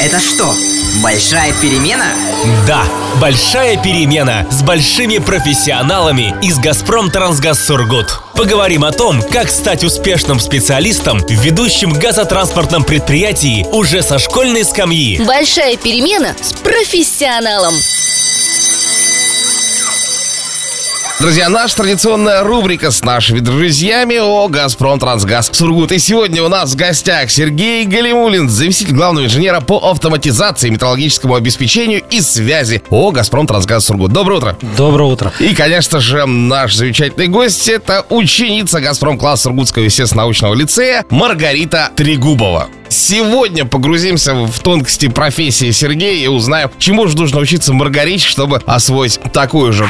Это что, большая перемена? Да, большая перемена с большими профессионалами из «Газпром Трансгаз Сургут». Поговорим о том, как стать успешным специалистом в ведущем газотранспортном предприятии уже со школьной скамьи. Большая перемена с профессионалом. Друзья, наша традиционная рубрика с нашими друзьями о «Газпром Трансгаз Сургут». И сегодня у нас в гостях Сергей Галимулин, заместитель главного инженера по автоматизации, металлургическому обеспечению и связи о «Газпром Трансгаз Сургут». Доброе утро. Доброе утро. И, конечно же, наш замечательный гость – это ученица «Газпром» класс Сургутского естественно-научного лицея Маргарита Трегубова. Сегодня погрузимся в тонкости профессии Сергея и узнаем, чему же нужно учиться Маргарите, чтобы освоить такую же.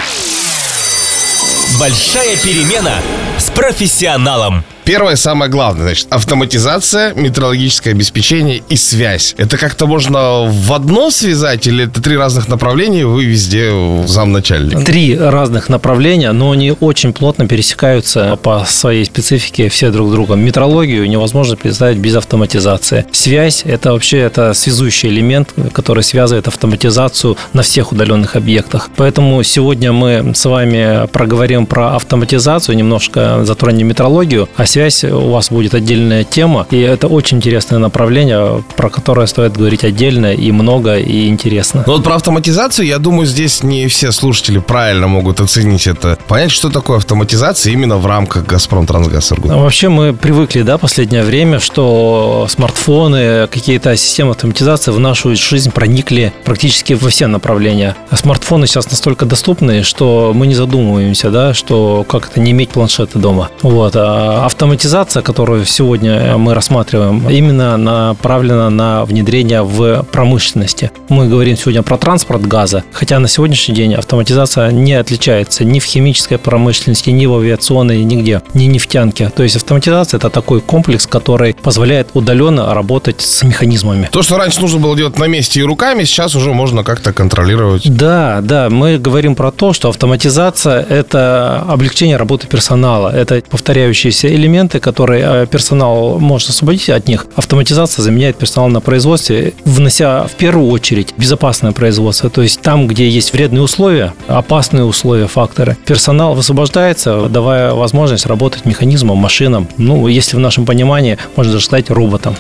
Большая перемена с профессионалом. Первое, самое главное, значит, автоматизация, метеорологическое обеспечение и связь. Это как-то можно в одно связать или это три разных направления, вы везде замначальник? Три разных направления, но они очень плотно пересекаются по своей специфике все друг с другом. Метрологию невозможно представить без автоматизации. Связь – это вообще это связующий элемент, который связывает автоматизацию на всех удаленных объектах. Поэтому сегодня мы с вами проговорим про автоматизацию, немножко затронем метрологию, а связь у вас будет отдельная тема, и это очень интересное направление, про которое стоит говорить отдельно и много, и интересно. Ну вот про автоматизацию, я думаю, здесь не все слушатели правильно могут оценить это. Понять, что такое автоматизация именно в рамках «Газпром Трансгаз Иргут». Ну, вообще мы привыкли, да, последнее время, что смартфоны, какие-то системы автоматизации в нашу жизнь проникли практически во все направления. А смартфоны сейчас настолько доступны, что мы не задумываемся, да, что как это не иметь планшета дома. Вот. А автоматизация автоматизация, которую сегодня мы рассматриваем, именно направлена на внедрение в промышленности. Мы говорим сегодня про транспорт газа, хотя на сегодняшний день автоматизация не отличается ни в химической промышленности, ни в авиационной, нигде, ни нефтянке. То есть автоматизация – это такой комплекс, который позволяет удаленно работать с механизмами. То, что раньше нужно было делать на месте и руками, сейчас уже можно как-то контролировать. Да, да, мы говорим про то, что автоматизация – это облегчение работы персонала, это повторяющиеся элементы, элементы, которые э, персонал может освободить от них, автоматизация заменяет персонал на производстве, внося в первую очередь безопасное производство. То есть там, где есть вредные условия, опасные условия, факторы, персонал высвобождается, давая возможность работать механизмом, машинам, ну, если в нашем понимании, можно даже сказать, роботом.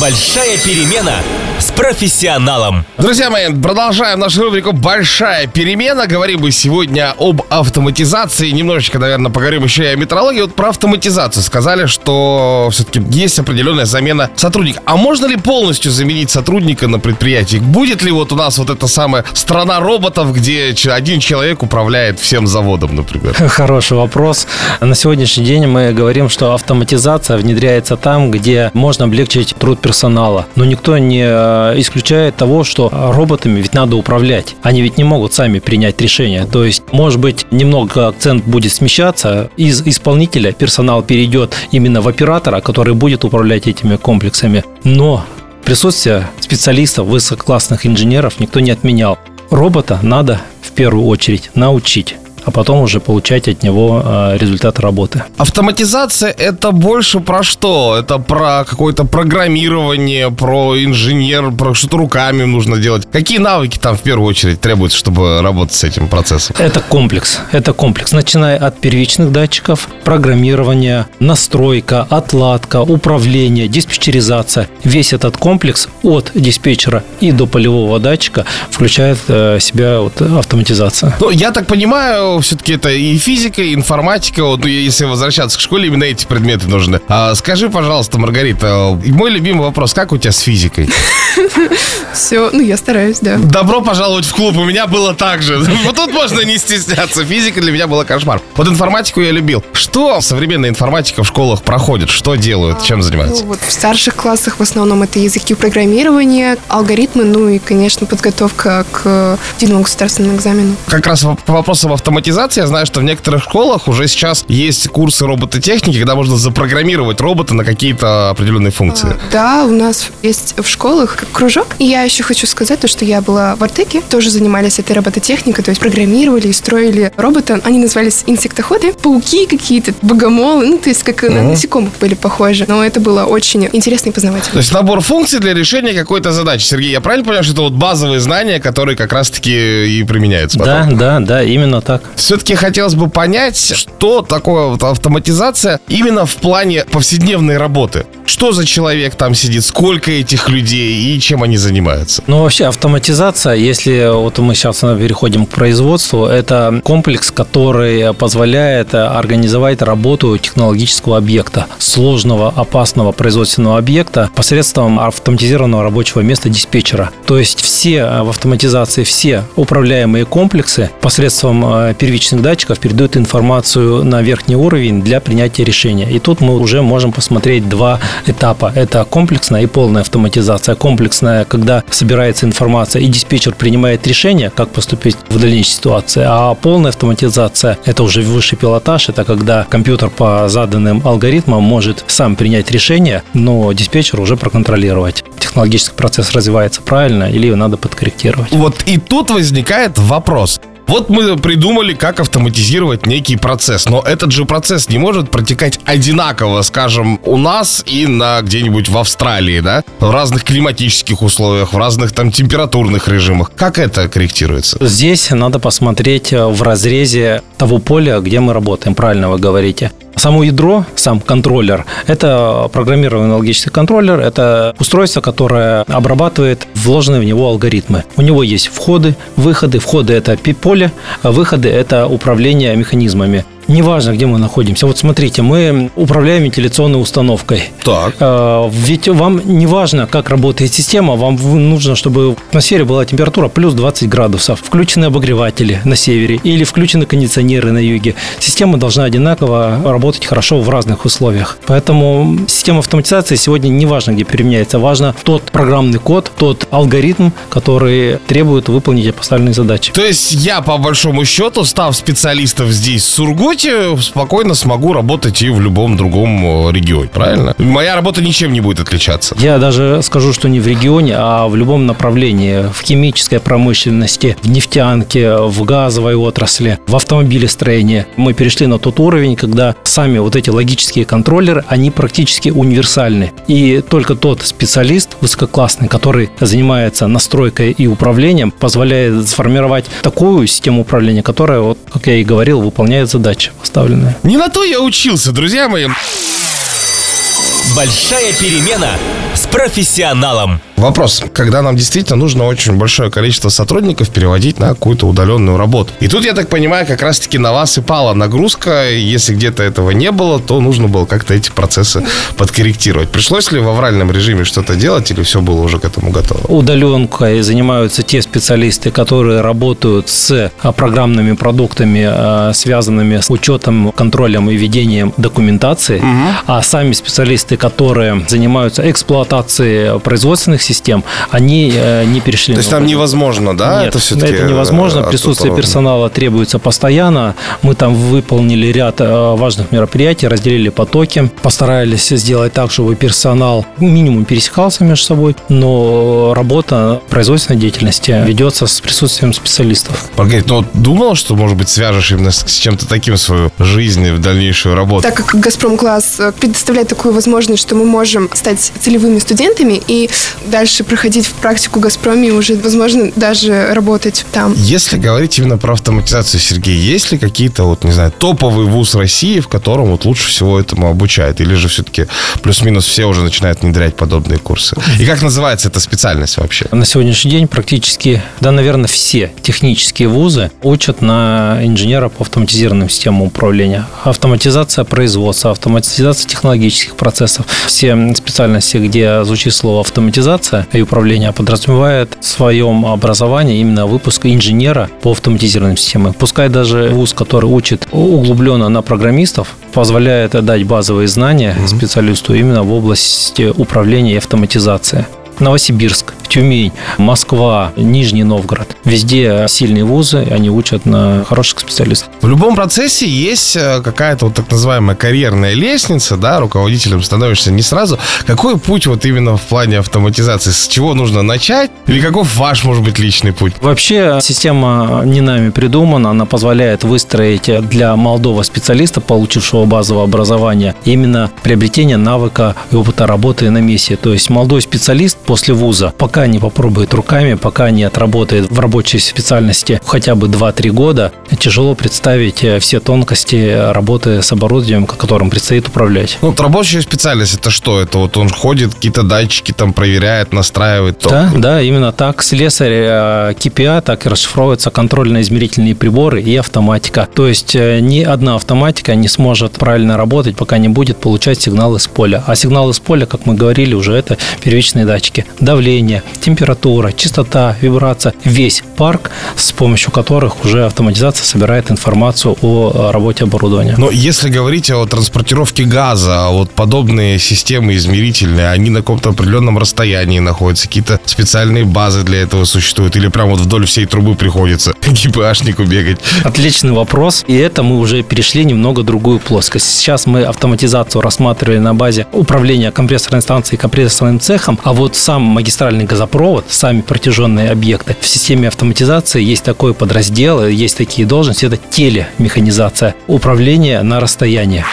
Большая перемена с профессионалом. Друзья мои, продолжаем нашу рубрику «Большая перемена». Говорим мы сегодня об автоматизации. Немножечко, наверное, поговорим еще и о метрологии. Вот про автоматизацию сказали, что все-таки есть определенная замена сотрудника. А можно ли полностью заменить сотрудника на предприятии? Будет ли вот у нас вот эта самая страна роботов, где один человек управляет всем заводом, например? Хороший вопрос. На сегодняшний день мы говорим, что автоматизация внедряется там, где можно облегчить труд персонала. Но никто не э, исключает того, что роботами ведь надо управлять. Они ведь не могут сами принять решение. То есть, может быть, немного акцент будет смещаться. Из исполнителя персонал перейдет именно в оператора, который будет управлять этими комплексами. Но присутствие специалистов, высококлассных инженеров никто не отменял. Робота надо в первую очередь научить а потом уже получать от него а, результат работы. Автоматизация это больше про что? Это про какое-то программирование, про инженер, про что-то руками нужно делать. Какие навыки там в первую очередь требуются, чтобы работать с этим процессом? Это комплекс. Это комплекс. Начиная от первичных датчиков, программирования, настройка, отладка, управление, диспетчеризация. Весь этот комплекс от диспетчера и до полевого датчика включает э, в себя вот автоматизация. Ну, я так понимаю, все-таки это и физика, и информатика. Вот ну, если возвращаться к школе, именно эти предметы нужны. А, скажи, пожалуйста, Маргарита, мой любимый вопрос, как у тебя с физикой? Все, ну я стараюсь, да. Добро пожаловать в клуб, у меня было так же. Вот тут можно не стесняться. Физика для меня была кошмар. Вот информатику я любил. Что современная информатика в школах проходит? Что делают? Чем занимаются? Ну, вот в старших классах в основном это языки программирования, алгоритмы, ну и, конечно, подготовка к единому государственному экзамену. Как раз по вопросам автоматизации автоматизации, я знаю, что в некоторых школах уже сейчас есть курсы робототехники, когда можно запрограммировать робота на какие-то определенные функции. А, да, у нас есть в школах кружок, и я еще хочу сказать, то, что я была в Артеке, тоже занимались этой робототехникой, то есть программировали и строили робота. Они назывались инсектоходы, пауки какие-то, богомолы, ну, то есть как на насекомых были похожи. Но это было очень интересно и То познавательно. есть набор функций для решения какой-то задачи. Сергей, я правильно понимаю, что это вот базовые знания, которые как раз-таки и применяются Да, потом? да, да, именно так. Все-таки хотелось бы понять, что такое вот автоматизация именно в плане повседневной работы. Что за человек там сидит, сколько этих людей и чем они занимаются? Ну, вообще автоматизация, если вот мы сейчас переходим к производству, это комплекс, который позволяет организовать работу технологического объекта, сложного, опасного производственного объекта посредством автоматизированного рабочего места диспетчера. То есть все э, в автоматизации, все управляемые комплексы посредством э, первичных датчиков передают информацию на верхний уровень для принятия решения. И тут мы уже можем посмотреть два этапа. Это комплексная и полная автоматизация. Комплексная, когда собирается информация и диспетчер принимает решение, как поступить в дальнейшей ситуации. А полная автоматизация – это уже высший пилотаж. Это когда компьютер по заданным алгоритмам может сам принять решение, но диспетчер уже проконтролировать. Технологический процесс развивается правильно или надо подкорректировать. Вот и тут возникает вопрос. Вот мы придумали, как автоматизировать некий процесс, но этот же процесс не может протекать одинаково, скажем, у нас и на где-нибудь в Австралии, да? В разных климатических условиях, в разных там температурных режимах. Как это корректируется? Здесь надо посмотреть э, в разрезе того поля, где мы работаем, правильно вы говорите. Само ядро, сам контроллер, это программированный логический контроллер, это устройство, которое обрабатывает вложенные в него алгоритмы. У него есть входы, выходы. Входы – это пи- поле, а выходы – это управление механизмами. Неважно, где мы находимся. Вот смотрите, мы управляем вентиляционной установкой. Так. Э, Ведь вам не важно, как работает система, вам нужно, чтобы в атмосфере была температура плюс 20 градусов, включены обогреватели на севере или включены кондиционеры на юге. Система должна одинаково работать хорошо в разных условиях. Поэтому система автоматизации сегодня не важно, где применяется, важно тот программный код, тот алгоритм, который требует выполнить поставленные задачи. То есть я, по большому счету, став специалистом здесь, в Сургуте, спокойно смогу работать и в любом другом э, регионе, правильно? Моя работа ничем не будет отличаться. Я даже скажу, что не в регионе, а в любом направлении. В химической промышленности, в нефтянке, в газовой отрасли, в автомобилестроении. Мы перешли на тот уровень, когда сами вот эти логические контроллеры, они практически универсальны. И только тот специалист высококлассный, который занимается настройкой и управлением, позволяет сформировать такую систему управления, которая, вот, как я и говорил, выполняет задачи поставленные. Не на то я учился, друзья мои. Большая перемена с профессионалом. Вопрос, когда нам действительно нужно очень большое количество сотрудников переводить на какую-то удаленную работу. И тут, я так понимаю, как раз-таки на вас и пала нагрузка. Если где-то этого не было, то нужно было как-то эти процессы подкорректировать. Пришлось ли в авральном режиме что-то делать или все было уже к этому готово? Удаленкой занимаются те специалисты, которые работают с а, программными продуктами, а, связанными с учетом, контролем и ведением документации, а сами специалисты, которые занимаются эксплуатацией производственных систем, они э, не перешли. То есть там невозможно, да? Нет, всё-таки, это невозможно. э, Присутствие персонала требуется постоянно. Мы там выполнили ряд э, важных мероприятий, разделили потоки, постарались сделать так, чтобы персонал минимум пересекался между собой, но работа производственной деятельности ведется с присутствием специалистов. Маргарита, ну вот думала, что, может быть, свяжешь именно с с чем-то таким свою жизнь и в дальнейшую работу? Так как «Газпром Класс» предоставляет такую возможность, что мы можем стать целевыми студентами и дальше проходить в практику в «Газпроме» и уже, возможно, даже работать там. Если говорить именно про автоматизацию, Сергей, есть ли какие-то, вот, не знаю, топовый вуз России, в котором вот лучше всего этому обучают? Или же все-таки плюс-минус все уже начинают внедрять подобные курсы? И как называется эта специальность вообще? На сегодняшний день практически, да, наверное, все технические вузы учат на инженера по автоматизированным системам управления. Автоматизация производства, автоматизация технологических процессов. Все специальности, где звучит слово автоматизация и управление, подразумевает в своем образовании именно выпуск инженера по автоматизированным системам. Пускай даже вуз, который учит углубленно на программистов, позволяет дать базовые знания специалисту именно в области управления и автоматизации. Новосибирск, Тюмень, Москва, Нижний Новгород. Везде сильные вузы, они учат на хороших специалистов. В любом процессе есть э, какая-то вот так называемая карьерная лестница, да, руководителем становишься не сразу. Какой путь вот именно в плане автоматизации? С чего нужно начать? Или каков ваш, может быть, личный путь? Вообще система не нами придумана, она позволяет выстроить для молодого специалиста, получившего базовое образование, именно приобретение навыка и опыта работы на месте. То есть молодой специалист после вуза, пока не попробует руками, пока не отработает в рабочей специальности хотя бы 2-3 года, тяжело представить все тонкости работы с оборудованием, которым предстоит управлять. Ну, вот рабочая специальность это что? Это вот он ходит, какие-то датчики там проверяет, настраивает. Да, да, именно так. Слесарь KPI, так и расшифровываются контрольно-измерительные приборы и автоматика. То есть э, ни одна автоматика не сможет правильно работать, пока не будет получать сигналы с поля. А сигналы с поля, как мы говорили, уже это первичные датчики. Давление, температура, частота, вибрация. Весь парк, с помощью которых уже автоматизация собирает информацию о работе оборудования. Но если говорить о транспортировке газа, а вот подобные системы измерительные, они на каком-то определенном расстоянии находятся, какие-то специальные базы для этого существуют, или прямо вот вдоль всей трубы приходится ГПАшнику бегать? Отличный вопрос. И это мы уже перешли немного другую плоскость. Сейчас мы автоматизацию рассматривали на базе управления компрессорной станцией и компрессорным цехом, а вот сам магистральный газопровод, сами протяженные объекты. В системе автоматизации есть такой подраздел, есть такие должности, это телемеханизация, управление на расстоянии.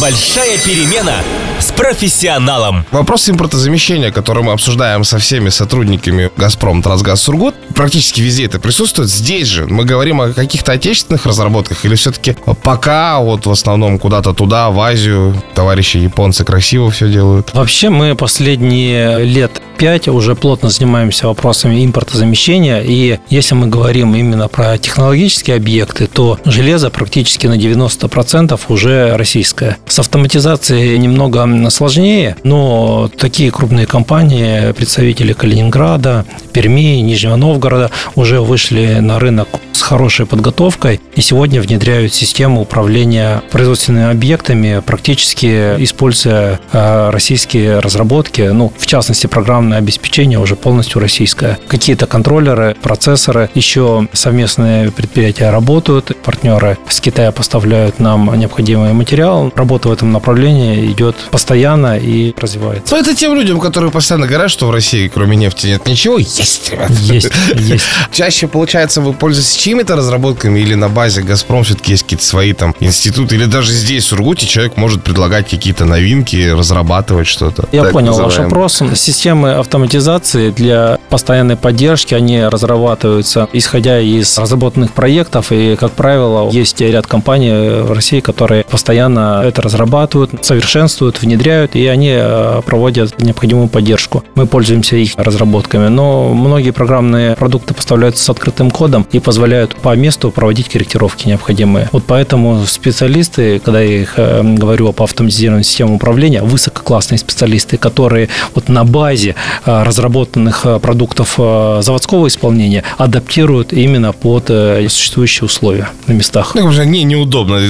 Большая перемена с профессионалом. Вопрос импортозамещения, который мы обсуждаем со всеми сотрудниками «Газпром», «Трансгаз», «Сургут», практически везде это присутствует. Здесь же мы говорим о каких-то отечественных разработках или все-таки пока вот в основном куда-то туда, в Азию, товарищи японцы красиво все делают? Вообще мы последние лет 5 уже плотно занимаемся вопросами импортозамещения. И если мы говорим именно про технологические объекты, то железо практически на 90% уже российское. С автоматизацией немного сложнее, но такие крупные компании, представители Калининграда, Перми, Нижнего Новгорода уже вышли на рынок с хорошей подготовкой и сегодня внедряют систему управления производственными объектами, практически используя э, российские разработки, ну, в частности, программное обеспечение уже полностью российское. Какие-то контроллеры, процессоры, еще совместные предприятия работают, партнеры с Китая поставляют нам необходимый материал. Работа в этом направлении идет постоянно и развивается. Ну, это тем людям, которые постоянно говорят, что в России кроме нефти нет ничего. Есть, ребят. Есть, есть. Чаще, получается, вы пользуетесь чьими-то разработками или на базе «Газпром» все-таки есть какие-то свои там институты? Или даже здесь, в Сургуте, человек может предлагать какие-то новинки, разрабатывать что-то? Я понял ваш вопрос. Системы автоматизации для постоянной поддержки, они разрабатываются исходя из разработанных проектов. И, как правило, есть ряд компаний в России, которые постоянно это разрабатывают, совершенствуют, внедряют, и они э, проводят необходимую поддержку. Мы пользуемся их разработками. Но многие программные продукты поставляются с открытым кодом и позволяют по месту проводить корректировки необходимые. Вот поэтому специалисты, когда я их э, говорю об автоматизированной системе управления, высококлассные специалисты, которые вот на базе разработанных э, продуктов заводского исполнения адаптируют именно под существующие условия на местах. Ну, уже не неудобно.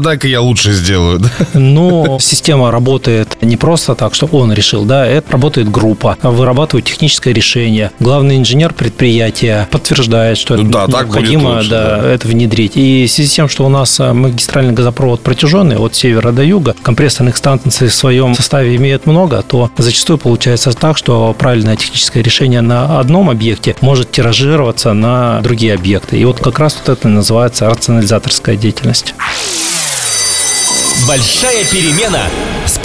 Дай-ка я лучше сделаю. Но система работает не просто так, что он решил, да, это работает группа, вырабатывает техническое решение. Главный инженер предприятия подтверждает, что ну, да, будет необходимо лучше, да, да. это внедрить. И в связи с тем, что у нас магистральный газопровод протяженный от севера до юга, компрессорных станций в своем составе имеет много, то зачастую получается так, что правильное техническое решение на одном объекте может тиражироваться на другие объекты. И вот как раз вот это называется рационализаторская деятельность. Большая перемена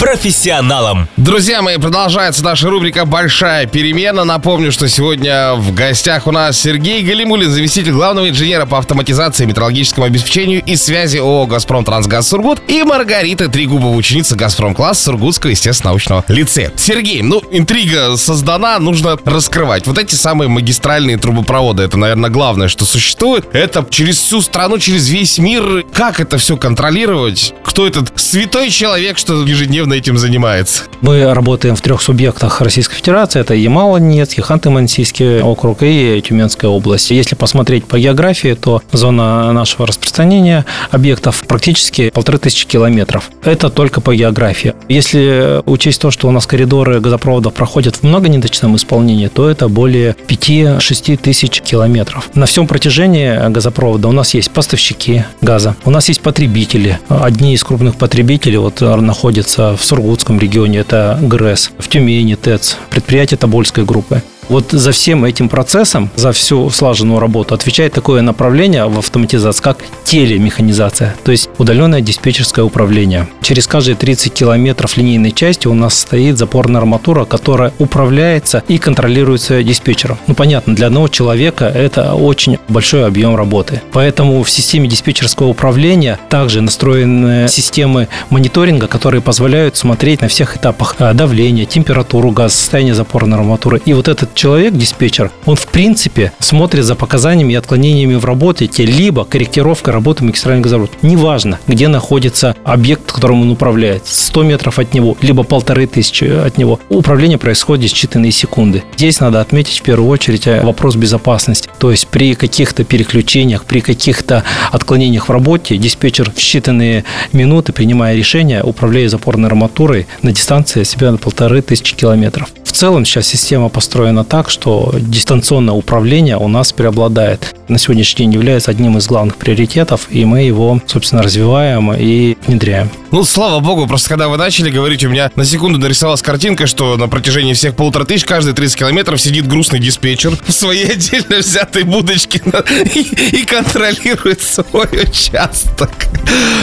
с профессионалом. Друзья мои, продолжается наша рубрика «Большая перемена». Напомню, что сегодня в гостях у нас Сергей Галимулин, заместитель главного инженера по автоматизации, метрологическому обеспечению и связи ООО «Газпром Трансгаз Сургут» и Маргарита Трегубова, ученица «Газпром-класс» Сургутского естественно-научного лицея. Сергей, ну, интрига создана, нужно раскрывать. Вот эти самые магистральные трубопроводы, это, наверное, главное, что существует. Это через всю страну, через весь мир. Как это все контролировать? Кто это этот святой человек, что ежедневно этим занимается? Мы работаем в трех субъектах Российской Федерации. Это Ямало-Ненецкий, Ханты-Мансийский округ и Тюменская область. Если посмотреть по географии, то зона нашего распространения объектов практически полторы тысячи километров. Это только по географии. Если учесть то, что у нас коридоры газопроводов проходят в многониточном исполнении, то это более 5-6 тысяч километров. На всем протяжении газопровода у нас есть поставщики газа, у нас есть потребители. Одни из крупных потребителей вот находятся в Сургутском регионе, это ГРЭС, в Тюмени ТЭЦ, предприятие Тобольской группы. Вот за всем этим процессом, за всю слаженную работу отвечает такое направление в автоматизации, как телемеханизация, то есть удаленное диспетчерское управление. Через каждые 30 километров линейной части у нас стоит запорная арматура, которая управляется и контролируется диспетчером. Ну, понятно, для одного человека это очень большой объем работы. Поэтому в системе диспетчерского управления также настроены системы мониторинга, которые позволяют смотреть на всех этапах э, давления, температуру газа, состояние запорной арматуры. И вот этот человек, диспетчер, он в принципе смотрит за показаниями и отклонениями в работе, либо корректировка работы магистральных газопроводов. Неважно, где находится объект, которым он управляет, 100 метров от него, либо полторы тысячи от него. Управление происходит в считанные секунды. Здесь надо отметить в первую очередь э, вопрос безопасности. То есть при каких-то переключениях, при каких-то отклонениях в работе диспетчер в считанные минуты, принимая решение, управляя запорной арматурой на дистанции себя на полторы тысячи километров. В целом сейчас система построена так, что дистанционное управление у нас преобладает. На сегодняшний день является одним из главных приоритетов, и мы его, собственно, развиваем и внедряем. Ну, слава богу, просто когда вы начали говорить, у меня на секунду нарисовалась картинка, что на протяжении всех полутора тысяч каждые 30 километров сидит грустный диспетчер в своей отдельно взятой будочке и, и контролирует свой участок.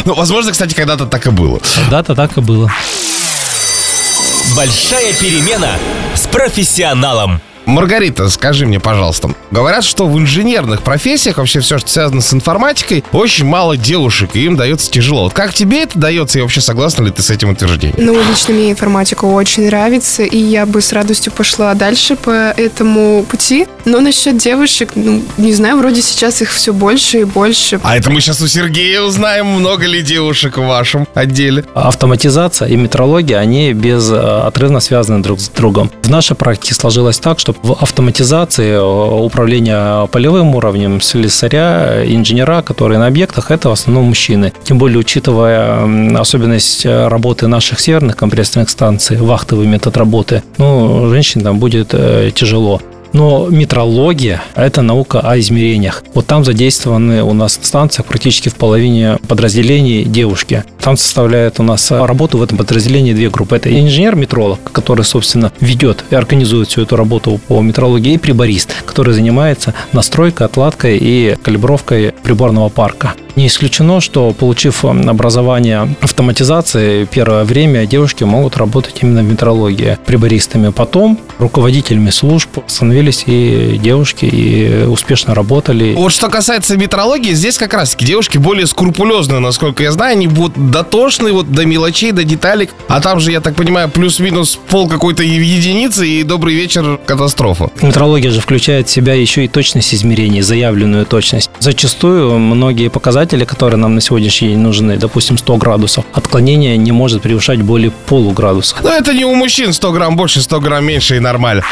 Ну, возможно, кстати, когда-то так и было. Когда-то так и было. Большая перемена с профессионалом. Маргарита, скажи мне, пожалуйста, говорят, что в инженерных профессиях, вообще все, что связано с информатикой, очень мало девушек, и им дается тяжело. Вот как тебе это дается, и вообще согласна ли ты с этим утверждением? Ну, лично мне информатика очень нравится, и я бы с радостью пошла дальше по этому пути. Но насчет девушек, ну, не знаю, вроде сейчас их все больше и больше. А это мы сейчас у Сергея узнаем, много ли девушек в вашем отделе. Автоматизация и метрология, они безотрывно связаны друг с другом. В нашей практике сложилось так, что в автоматизации э, управления полевым уровнем слесаря, инженера, которые на объектах, это в основном мужчины. Тем более, учитывая особенность э, работы наших северных компрессорных станций, вахтовый метод работы, ну, женщин там будет э, тяжело. Но метрология – это наука о измерениях. Вот там задействованы у нас станции практически в половине подразделений девушки. Там составляет у нас работу в этом подразделении две группы. Это инженер-метролог, который, собственно, ведет и организует всю эту работу по метрологии, и приборист, который занимается настройкой, отладкой и калибровкой приборного парка. Не исключено, что получив образование автоматизации, первое время девушки могут работать именно в метрологии прибористами. Потом руководителями служб становились и девушки, и успешно работали. Вот что касается метрологии, здесь как раз девушки более скрупулезные, насколько я знаю, они будут дотошны вот до мелочей, до деталек, а там же, я так понимаю, плюс-минус пол какой-то единицы и добрый вечер катастрофа. Метрология же включает в себя еще и точность измерений, заявленную точность. Зачастую многие показатели показатели, которые нам на сегодняшний день нужны, допустим, 100 градусов, отклонение не может превышать более полуградуса. Но это не у мужчин 100 грамм больше, 100 грамм меньше и нормально.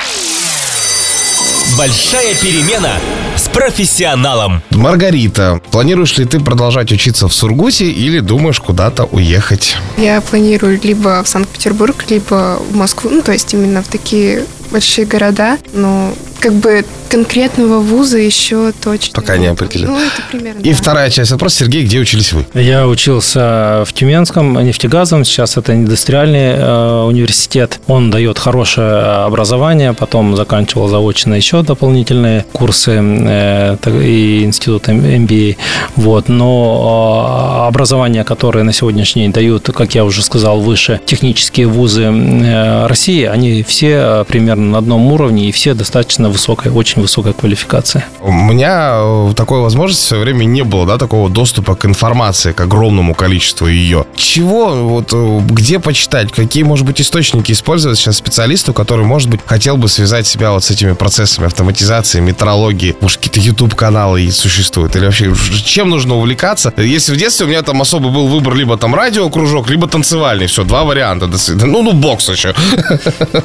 Большая перемена с профессионалом. Маргарита, планируешь ли ты продолжать учиться в Сургуте или думаешь куда-то уехать? Я планирую либо в Санкт-Петербург, либо в Москву, ну, то есть именно в такие большие города, но как бы конкретного вуза еще точно. Пока не определен. Ну, это примерно. И да. вторая часть вопроса. Сергей, где учились вы? Я учился в Тюменском нефтегазовом, сейчас это индустриальный э, университет. Он дает хорошее образование, потом заканчивал заочно еще дополнительные курсы э, и институт MBA. Вот. Но э, образование, которое на сегодняшний день дают, как я уже сказал выше, технические вузы э, России, они все э, примерно на одном уровне и все достаточно высокой, очень очень высокой квалификации. У меня э, такой возможности в свое время не было, да, такого доступа к информации, к огромному количеству ее. Чего, вот, э, где почитать, какие, может быть, источники использовать сейчас специалисту, который, может быть, хотел бы связать себя вот с этими процессами автоматизации, метрологии, может, какие-то YouTube-каналы существуют, или вообще чем нужно увлекаться? Если в детстве у меня там особо был выбор либо там радиокружок, либо танцевальный, все, два варианта, ну, ну, бокс еще.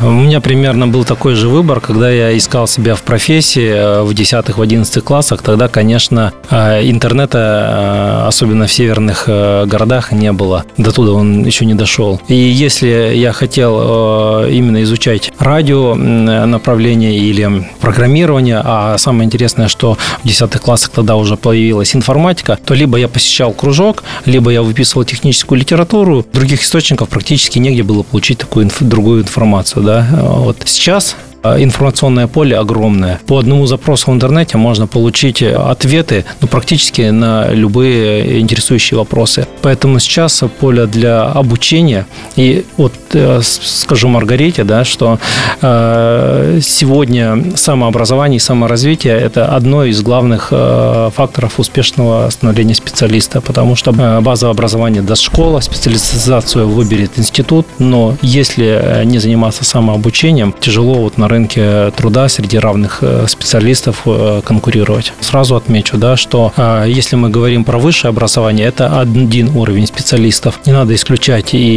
У меня примерно был такой же выбор, когда я искал себя в профессии э, в 10-х, в 11 классах, тогда, конечно, э, интернета, э, особенно в северных городах, не было. До туда он еще не дошел. И если я хотел именно изучать радио направление или программирование, а самое интересное, что в 10 классах тогда уже появилась информатика, то либо я посещал кружок, либо я выписывал техническую литературу. Других источников практически негде было получить такую инф- другую информацию. Да? Вот сейчас информационное поле огромное. По одному запросу в интернете можно получить ответы ну, практически на любые интересующие вопросы. Поэтому сейчас поле для обучения. И вот э, скажу Маргарите, да, что э, сегодня самообразование и саморазвитие – это одно из главных э, факторов успешного становления специалиста, потому что базовое образование даст школа, специализацию выберет институт, но если не заниматься самообучением, тяжело вот на рынке труда среди равных э, специалистов э, конкурировать. Сразу отмечу, да, что э, если мы говорим про высшее образование, это один уровень специалистов. Не надо исключать и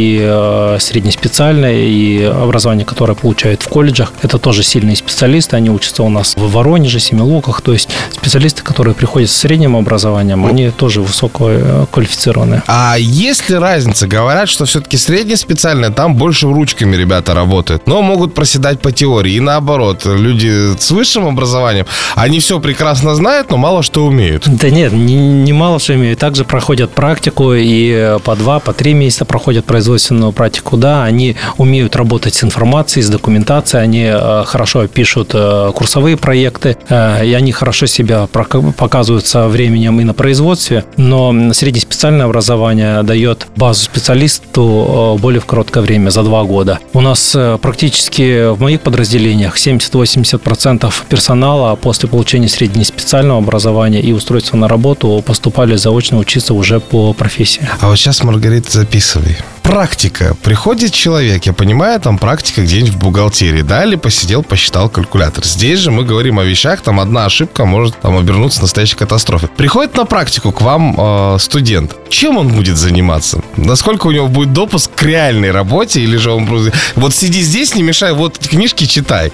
среднеспециальное, и образование, которое получают в колледжах. Это тоже сильные специалисты, они учатся у нас в Воронеже, Семилуках, то есть специалисты, которые приходят с средним образованием, они тоже высококвалифицированные. А есть ли разница? Говорят, что все-таки среднеспециальное, там больше ручками ребята работают, но могут проседать по теории наоборот. Люди с высшим образованием, они все прекрасно знают, но мало что умеют. Да нет, не, не мало что умеют. Также проходят практику и по два, по три месяца проходят производственную практику. Да, они умеют работать с информацией, с документацией, они э, хорошо пишут э, курсовые проекты, э, и они хорошо себя показывают со временем и на производстве, но среднеспециальное образование дает базу специалисту более в короткое время, за два года. У нас практически в моих подразделениях учреждениях 70-80% персонала после получения среднеспециального образования и устройства на работу поступали заочно учиться уже по профессии. А вот сейчас, Маргарита, записывай практика. Приходит человек, я понимаю, там практика где-нибудь в бухгалтерии, да, или посидел, посчитал калькулятор. Здесь же мы говорим о вещах, там одна ошибка может там обернуться настоящей катастрофой. Приходит на практику к вам э, студент. Чем он будет заниматься? Насколько у него будет допуск к реальной работе, или же он просто... Вот сиди здесь, не мешай, вот книжки читай.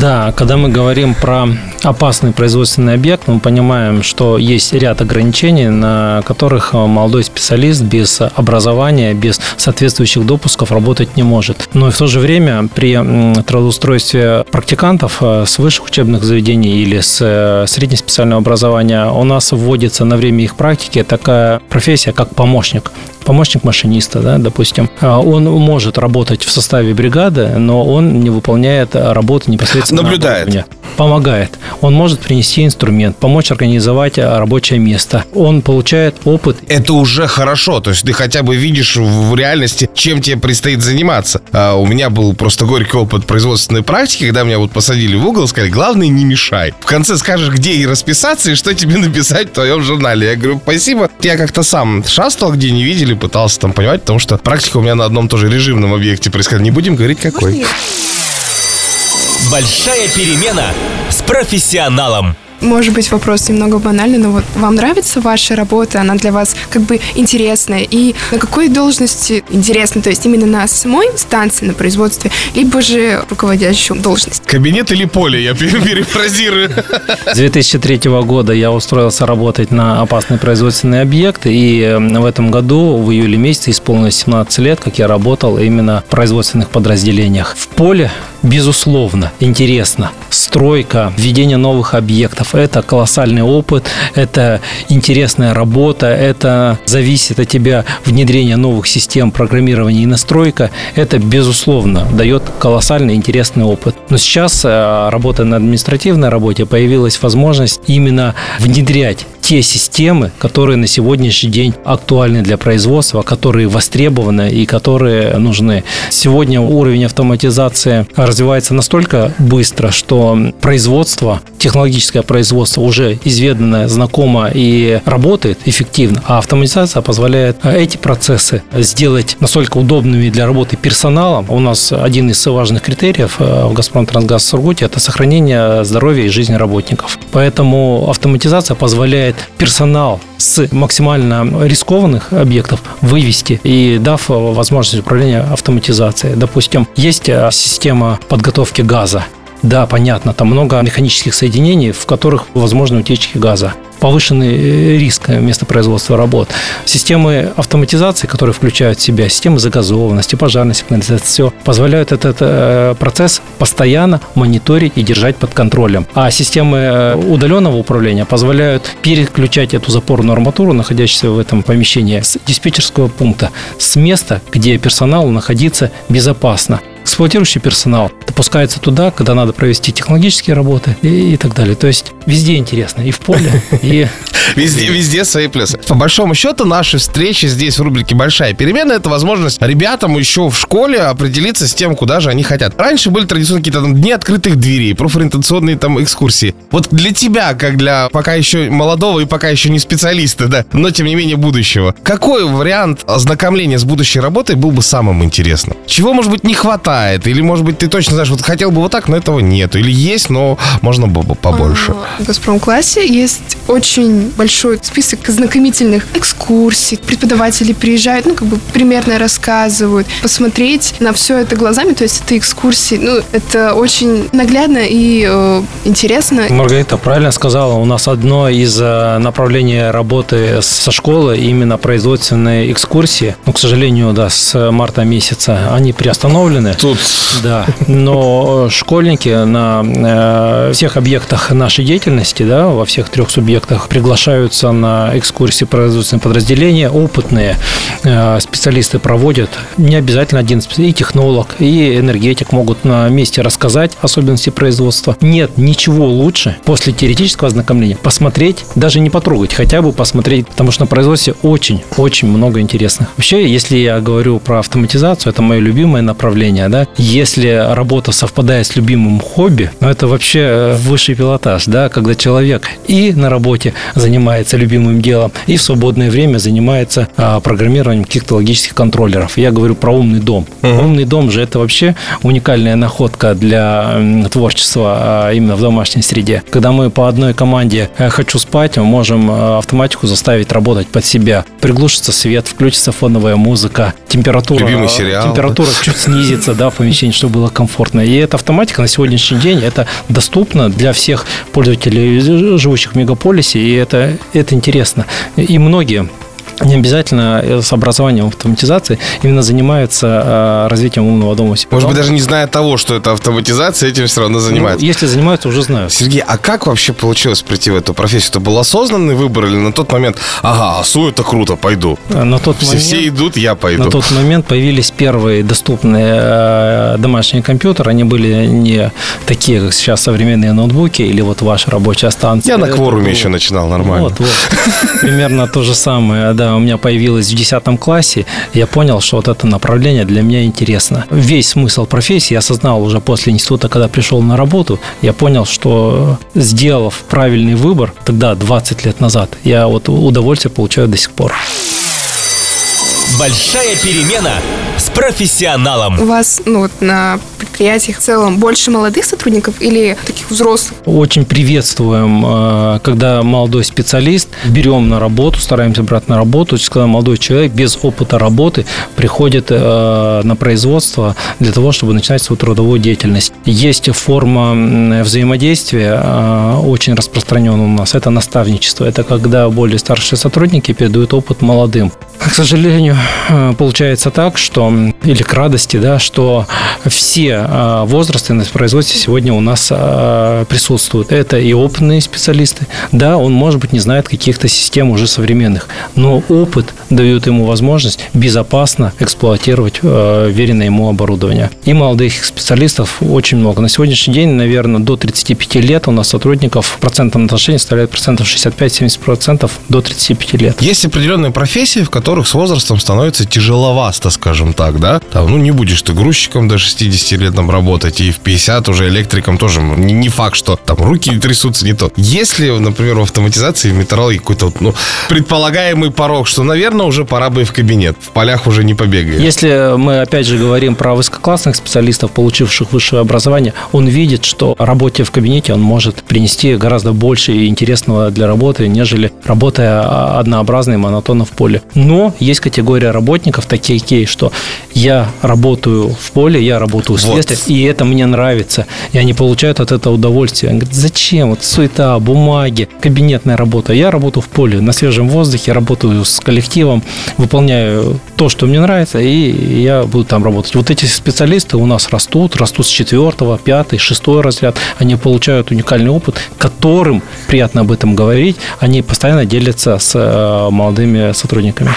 Да, когда мы говорим про опасный производственный объект, мы понимаем, что есть ряд ограничений, на которых молодой специалист без образования, без соответствующих допусков работать не может. Но и в то же время при трудоустройстве практикантов э, с высших учебных заведений или с э, среднеспециального образования у нас вводится на время их практики такая профессия, как помощник помощник машиниста, да, допустим, а он может работать в составе бригады, но он не выполняет работу непосредственно Наблюдает. на Помогает. Он может принести инструмент, помочь организовать рабочее место. Он получает опыт. Это уже хорошо. То есть ты хотя бы видишь в реальности, чем тебе предстоит заниматься. А у меня был просто горький опыт производственной практики, когда меня вот посадили в угол, сказали, главное, не мешай. В конце скажешь, где и расписаться, и что тебе написать в твоем журнале. Я говорю, спасибо. Я как-то сам шастал, где не видели, пытался там понимать, потому что практика у меня на одном тоже режимном объекте происходила. Не будем говорить, какой. Большая перемена с профессионалом. Может быть, вопрос немного банальный, но вот вам нравится ваша работа, она для вас как бы интересная, и на какой должности интересно, то есть именно на самой станции, на производстве, либо же руководящую должность? Кабинет или поле, я перефразирую. С 2003 года я устроился работать на опасный производственный объект, и в этом году, в июле месяце, исполнилось 17 лет, как я работал именно в производственных подразделениях. В поле, безусловно, интересно. Стройка, введение новых объектов, это колоссальный опыт, это интересная работа, это зависит от тебя внедрение новых систем программирования и настройка. Это, безусловно, дает колоссальный интересный опыт. Но сейчас, э, работая на административной работе, появилась возможность именно внедрять те системы, которые на сегодняшний день актуальны для производства, которые востребованы и которые нужны. Сегодня уровень автоматизации развивается настолько быстро, что производство, технологическое производство уже изведанное, знакомо и работает эффективно, а автоматизация позволяет эти процессы сделать настолько удобными для работы персоналом. У нас один из важных критериев э, в «Газпром Трансгаз Сургуте» – это сохранение здоровья и жизни работников. Поэтому автоматизация позволяет персонал с максимально рискованных объектов вывести и дав возможность управления автоматизацией. Допустим, есть э, система подготовки газа. Да, понятно, там много механических соединений, в которых возможны утечки газа повышенный э, риск места производства работ. Системы автоматизации, которые включают в себя системы загазованности, пожарной сигнализации, все позволяют этот э, процесс постоянно мониторить и держать под контролем. А системы э, удаленного управления позволяют переключать эту запорную арматуру, находящуюся в этом помещении, с диспетчерского пункта, с места, где персоналу находиться безопасно эксплуатирующий персонал допускается туда, когда надо провести технологические работы и, и так далее. То есть везде интересно, и в поле, и... Везде, везде свои плюсы. По большому счету, наши встречи здесь в рубрике «Большая перемена» — это возможность ребятам еще в школе определиться с тем, куда же они хотят. Раньше были традиционные какие-то там дни открытых дверей, профориентационные там экскурсии. Вот для тебя, как для пока еще молодого и пока еще не специалиста, да, но тем не менее будущего, какой вариант ознакомления с будущей работой был бы самым интересным? Чего, может быть, не хватает? Или, может быть, ты точно знаешь, вот хотел бы вот так, но этого нету. Или есть, но можно было бы побольше. А, в Газпром-классе есть очень большой список знакомительных экскурсий. Преподаватели приезжают, ну, как бы примерно рассказывают. Посмотреть на все это глазами, то есть это экскурсии, ну, это очень наглядно и э, интересно. Маргарита правильно сказала, у нас одно из э, направлений работы со школы именно производственные экскурсии. Ну, к сожалению, да, с марта месяца они приостановлены. Тут... Да, но школьники на э, всех объектах нашей деятельности, да, во всех трех субъектах приглашаются на экскурсии производственные подразделения, опытные э, специалисты проводят. Не обязательно один и технолог, и энергетик могут на месте рассказать особенности производства. Нет ничего лучше после теоретического ознакомления посмотреть, даже не потрогать, хотя бы посмотреть, потому что на производстве очень-очень много интересных. Вообще, если я говорю про автоматизацию, это мое любимое направление, да, если работа совпадает с любимым хобби, ну, это вообще э, высший пилотаж, да, когда человек и на работе занимается любимым делом, и в свободное время занимается а, программированием каких-то логических контроллеров. Я говорю про умный дом. Угу. Умный дом же это вообще уникальная находка для творчества а, именно в домашней среде. Когда мы по одной команде э, «хочу спать», мы можем э, автоматику заставить работать под себя. Приглушится свет, включится фоновая музыка, температура, Любимый сериал. температура чуть снизится да, в помещении, чтобы было комфортно. И эта автоматика на сегодняшний день это доступно для всех пользователей, живущих в мегаполисе, и это, это интересно. И многие не обязательно с образованием автоматизации именно занимаются а, развитием умного дома. Может быть, даже не зная того, что это автоматизация, этим все равно занимаются. Ну, если занимаются, уже знают. Сергей, а как вообще получилось прийти в эту профессию? Это был осознанный выбор или на тот момент, ага, АСУ это круто, пойду? На тот все, момент, все идут, я пойду. На тот момент появились первые доступные э, домашние компьютеры. Они были не такие, как сейчас современные ноутбуки или вот ваша рабочая станция. Я на кворуме еще начинал нормально. Вот, вот. Примерно то же самое, да, у меня появилась в 10 классе, я понял, что вот это направление для меня интересно. Весь смысл профессии я осознал уже после института, когда пришел на работу, я понял, что сделав правильный выбор, тогда 20 лет назад, я вот удовольствие получаю до сих пор. Большая перемена с профессионалом. У вас ну, вот на предприятиях в целом больше молодых сотрудников или таких взрослых? Очень приветствуем, э, когда молодой специалист берем на работу, стараемся брать на работу, то есть когда молодой человек без опыта работы приходит э, на производство для того, чтобы начинать свою трудовую деятельность. Есть форма взаимодействия, э, очень распространенная у нас, это наставничество. Это когда более старшие сотрудники передают опыт молодым. К сожалению, получается так, что, или к радости, да, что все э, возрасты на производстве сегодня у нас э, присутствуют. Это и опытные специалисты. Да, он, может быть, не знает каких-то систем уже современных, но опыт дает ему возможность безопасно эксплуатировать веренное ему оборудование. И молодых специалистов очень много. На сегодняшний день, наверное, до 35 лет у нас сотрудников в процентном отношении составляет процентов 65-70% до 35 лет. Есть определенные профессии, в которых с возрастом становится тяжеловато, скажем так, да? Там, ну, не будешь ты грузчиком до 60 лет там работать, и в 50 уже электриком тоже не, не факт, что там руки трясутся, не то. Если, например, в автоматизации, в какой-то, ну, предполагаемый порог, что, наверное, уже пора бы и в кабинет, в полях уже не побегаешь. Если мы, опять же, говорим про высококлассных специалистов, получивших высшее образование, он видит, что работе в кабинете он может принести гораздо больше интересного для работы, нежели работая однообразно и монотонно в поле. Но есть категория работников, такие, что я работаю в поле, я работаю в следствии, вот. и это мне нравится. И они получают от этого удовольствие. Они говорят, зачем? Вот суета, бумаги, кабинетная работа. Я работаю в поле, на свежем воздухе, работаю с коллективом, выполняю то, что мне нравится, и я буду там работать. Вот эти специалисты у нас растут, растут с четвертого, пятый, шестой разряд. Они получают уникальный опыт, которым приятно об этом говорить. Они постоянно делятся с э, молодыми сотрудниками.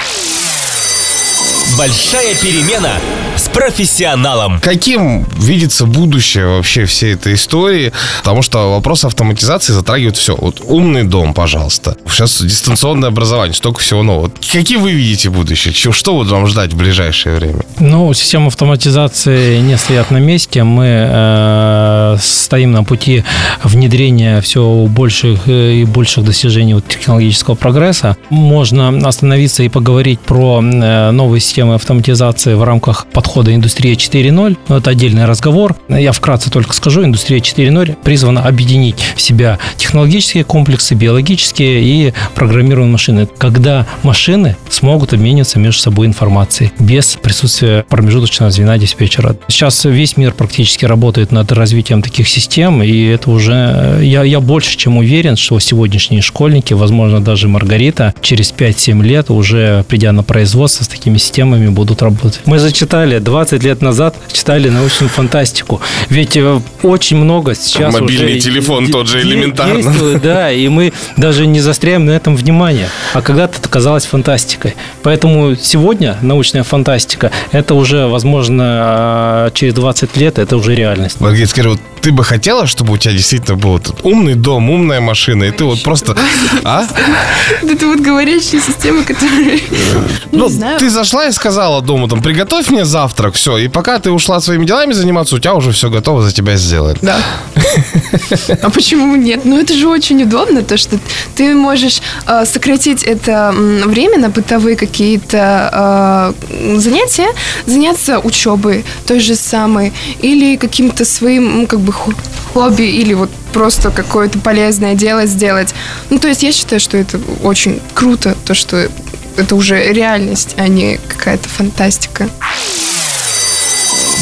Большая перемена с профессионалом. Каким видится будущее вообще всей этой истории? Потому что вопрос автоматизации затрагивает все. Вот умный дом, пожалуйста. Сейчас дистанционное образование, столько всего нового. Какие вы видите будущее? Что вот вам ждать в ближайшее время? Ну, система автоматизации не стоят на месте. Мы э, стоим на пути внедрения все больших э, и больших достижений вот, технологического прогресса. Можно остановиться и поговорить про э, новые системы системы автоматизации в рамках подхода индустрия 4.0, но это отдельный разговор. Я вкратце только скажу, индустрия 4.0 призвана объединить в себя технологические комплексы, биологические и программируемые машины, когда машины смогут обмениваться между собой информацией без присутствия промежуточного звена диспетчера. Сейчас весь мир практически работает над развитием таких систем, и это уже... Я, я больше чем уверен, что сегодняшние школьники, возможно, даже Маргарита, через 5-7 лет уже придя на производство с такими системами, будут работать. Мы зачитали 20 лет назад, читали научную фантастику. Ведь э, очень много сейчас Мобильный уже телефон тот же элементарно. Действует, да, и мы даже не застряем на этом внимание. А когда-то это казалось фантастикой. Поэтому сегодня научная фантастика, это уже, возможно, а, через 20 лет, это уже реальность. Маргарита, скажи, вот ты бы хотела, чтобы у тебя действительно был этот умный дом, умная машина, и ты вот просто... А? Это вот говорящие системы, которые... Ну, ты зашла и сказала дому, там, приготовь мне завтрак, все, и пока ты ушла своими делами заниматься, у тебя уже все готово за тебя сделать. Да. А почему нет? Ну, это же очень удобно, то, что ты можешь э, сократить это время на бытовые какие-то э, занятия, заняться учебой той же самой, или каким-то своим, ну, как бы, хобби, или вот просто какое-то полезное дело сделать. Ну, то есть я считаю, что это очень круто, то, что это уже реальность, а не какая-то фантастика.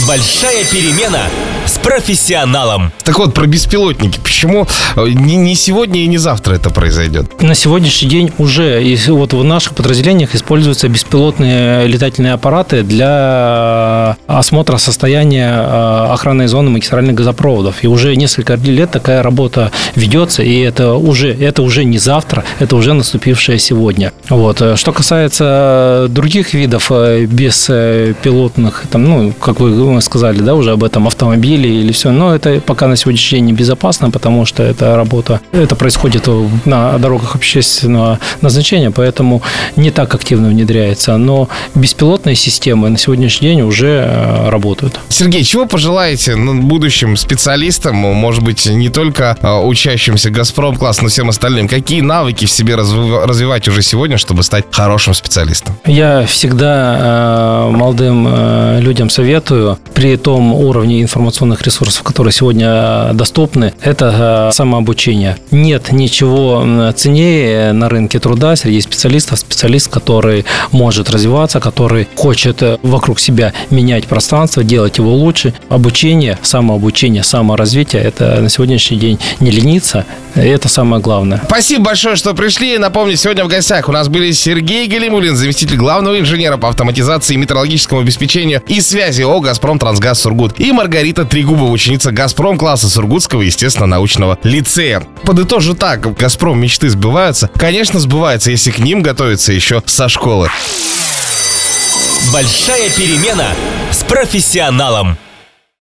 Большая перемена с профессионалом. Так вот, про беспилотники. Почему э, не, не сегодня и не завтра это произойдет? На сегодняшний день уже и вот в наших подразделениях используются беспилотные летательные аппараты для осмотра состояния э, охранной зоны магистральных газопроводов. И уже несколько лет такая работа ведется, и это уже, это уже не завтра, это уже наступившее сегодня. Вот. Что касается других видов э, беспилотных, там, ну, как вы сказали, да, уже об этом автомобиле или все. Но это пока на сегодняшний день небезопасно, потому что это работа, это происходит на дорогах общественного назначения, поэтому не так активно внедряется. Но беспилотные системы на сегодняшний день уже э, работают. Сергей, чего пожелаете будущим специалистам, может быть, не только э, учащимся Газпром класс, но всем остальным? Какие навыки в себе развивать уже сегодня, чтобы стать хорошим специалистом? Я всегда э, молодым людям советую при том уровне информационной информационных ресурсов, которые сегодня доступны, это э, самообучение. Нет ничего ценнее на рынке труда среди специалистов, специалист, который может развиваться, который хочет э, вокруг себя менять пространство, делать его лучше. Обучение, самообучение, саморазвитие – это на сегодняшний день не лениться, это самое главное. Спасибо большое, что пришли. Напомню, сегодня в гостях у нас были Сергей Галимулин, заместитель главного инженера по автоматизации, метрологическому обеспечению и связи ООО «Газпром Трансгаз Сургут» и Маргарита Трегубова, ученица «Газпром» класса Сургутского, естественно, научного лицея. Подытожу так, «Газпром» мечты сбываются? Конечно, сбываются, если к ним готовиться еще со школы. Большая перемена с профессионалом.